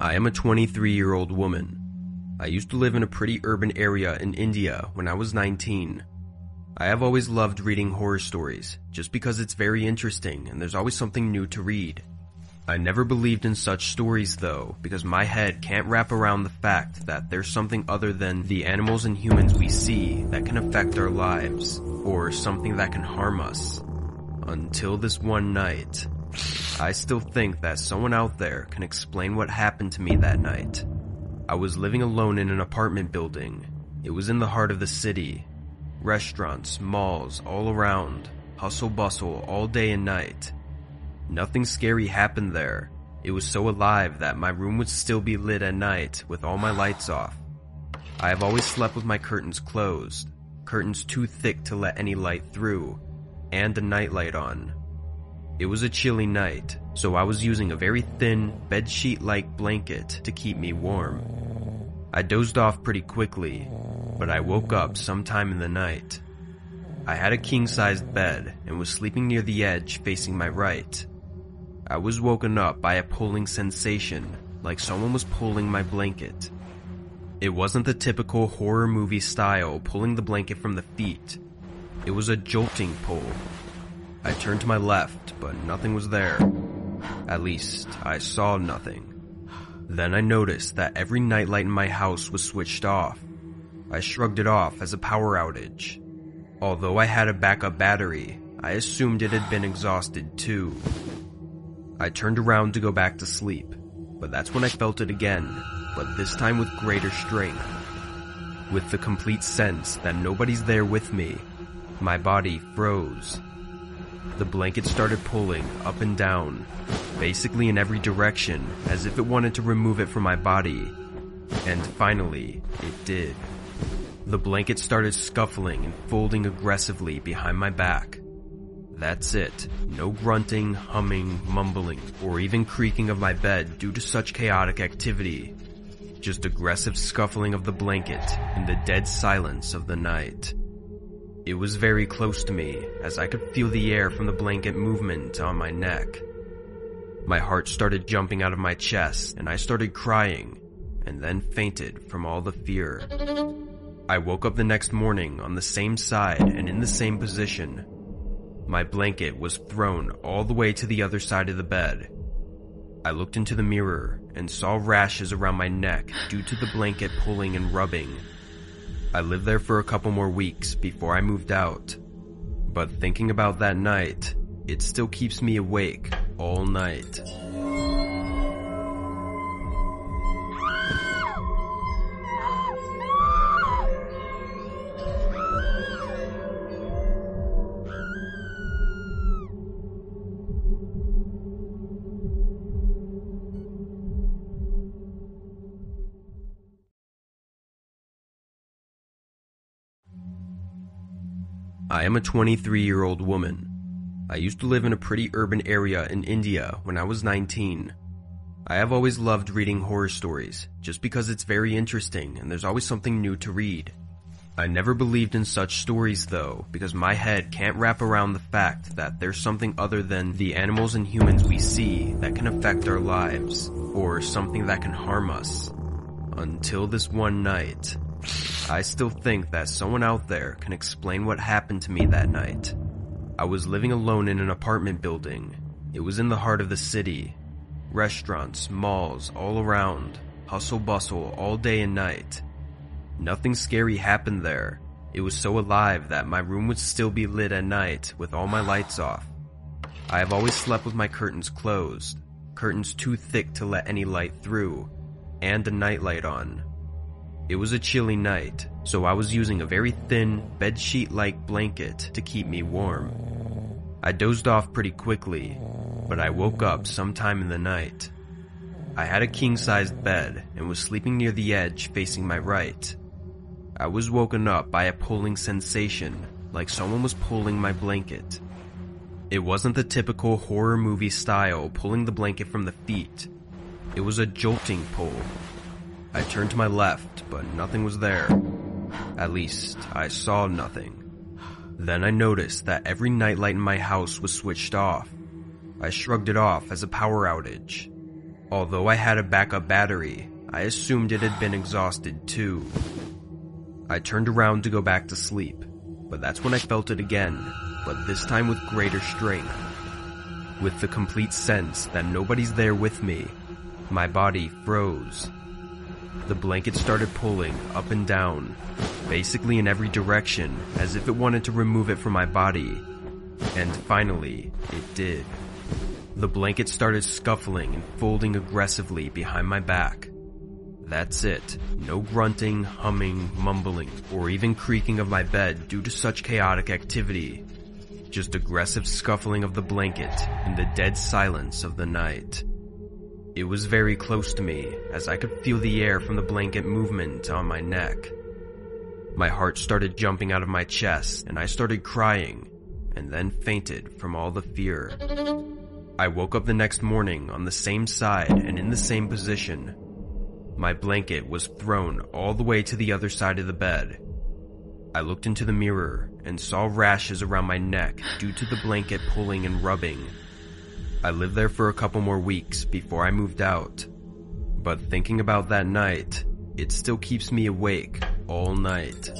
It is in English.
I am a 23 year old woman. I used to live in a pretty urban area in India when I was 19. I have always loved reading horror stories, just because it's very interesting and there's always something new to read. I never believed in such stories though, because my head can't wrap around the fact that there's something other than the animals and humans we see that can affect our lives, or something that can harm us. Until this one night. I still think that someone out there can explain what happened to me that night. I was living alone in an apartment building. It was in the heart of the city. Restaurants, malls, all around. Hustle bustle all day and night. Nothing scary happened there. It was so alive that my room would still be lit at night with all my lights off. I have always slept with my curtains closed, curtains too thick to let any light through, and a nightlight on. It was a chilly night, so I was using a very thin, bedsheet-like blanket to keep me warm. I dozed off pretty quickly, but I woke up sometime in the night. I had a king-sized bed and was sleeping near the edge facing my right. I was woken up by a pulling sensation, like someone was pulling my blanket. It wasn't the typical horror movie style pulling the blanket from the feet. It was a jolting pull. I turned to my left, but nothing was there. At least, I saw nothing. Then I noticed that every nightlight in my house was switched off. I shrugged it off as a power outage. Although I had a backup battery, I assumed it had been exhausted too. I turned around to go back to sleep, but that's when I felt it again, but this time with greater strength. With the complete sense that nobody's there with me, my body froze. The blanket started pulling up and down, basically in every direction, as if it wanted to remove it from my body. And finally, it did. The blanket started scuffling and folding aggressively behind my back. That's it. No grunting, humming, mumbling, or even creaking of my bed due to such chaotic activity. Just aggressive scuffling of the blanket in the dead silence of the night. It was very close to me, as I could feel the air from the blanket movement on my neck. My heart started jumping out of my chest, and I started crying, and then fainted from all the fear. I woke up the next morning on the same side and in the same position, my blanket was thrown all the way to the other side of the bed. I looked into the mirror and saw rashes around my neck due to the blanket pulling and rubbing. I lived there for a couple more weeks before I moved out. But thinking about that night, it still keeps me awake all night. I am a 23 year old woman. I used to live in a pretty urban area in India when I was 19. I have always loved reading horror stories, just because it's very interesting and there's always something new to read. I never believed in such stories though, because my head can't wrap around the fact that there's something other than the animals and humans we see that can affect our lives, or something that can harm us. Until this one night. I still think that someone out there can explain what happened to me that night. I was living alone in an apartment building. It was in the heart of the city. Restaurants, malls, all around. Hustle bustle all day and night. Nothing scary happened there. It was so alive that my room would still be lit at night with all my lights off. I have always slept with my curtains closed, curtains too thick to let any light through, and a nightlight on. It was a chilly night, so I was using a very thin, bedsheet-like blanket to keep me warm. I dozed off pretty quickly, but I woke up sometime in the night. I had a king-sized bed and was sleeping near the edge facing my right. I was woken up by a pulling sensation, like someone was pulling my blanket. It wasn't the typical horror movie style pulling the blanket from the feet. It was a jolting pull, I turned to my left, but nothing was there. At least, I saw nothing. Then I noticed that every nightlight in my house was switched off. I shrugged it off as a power outage. Although I had a backup battery, I assumed it had been exhausted too. I turned around to go back to sleep, but that's when I felt it again, but this time with greater strength. With the complete sense that nobody's there with me, my body froze. The blanket started pulling up and down, basically in every direction, as if it wanted to remove it from my body. And finally, it did. The blanket started scuffling and folding aggressively behind my back. That's it. No grunting, humming, mumbling, or even creaking of my bed due to such chaotic activity. Just aggressive scuffling of the blanket in the dead silence of the night. It was very close to me, as I could feel the air from the blanket movement on my neck. My heart started jumping out of my chest, and I started crying, and then fainted from all the fear. I woke up the next morning on the same side and in the same position. My blanket was thrown all the way to the other side of the bed. I looked into the mirror and saw rashes around my neck due to the blanket pulling and rubbing. I lived there for a couple more weeks before I moved out. But thinking about that night, it still keeps me awake all night.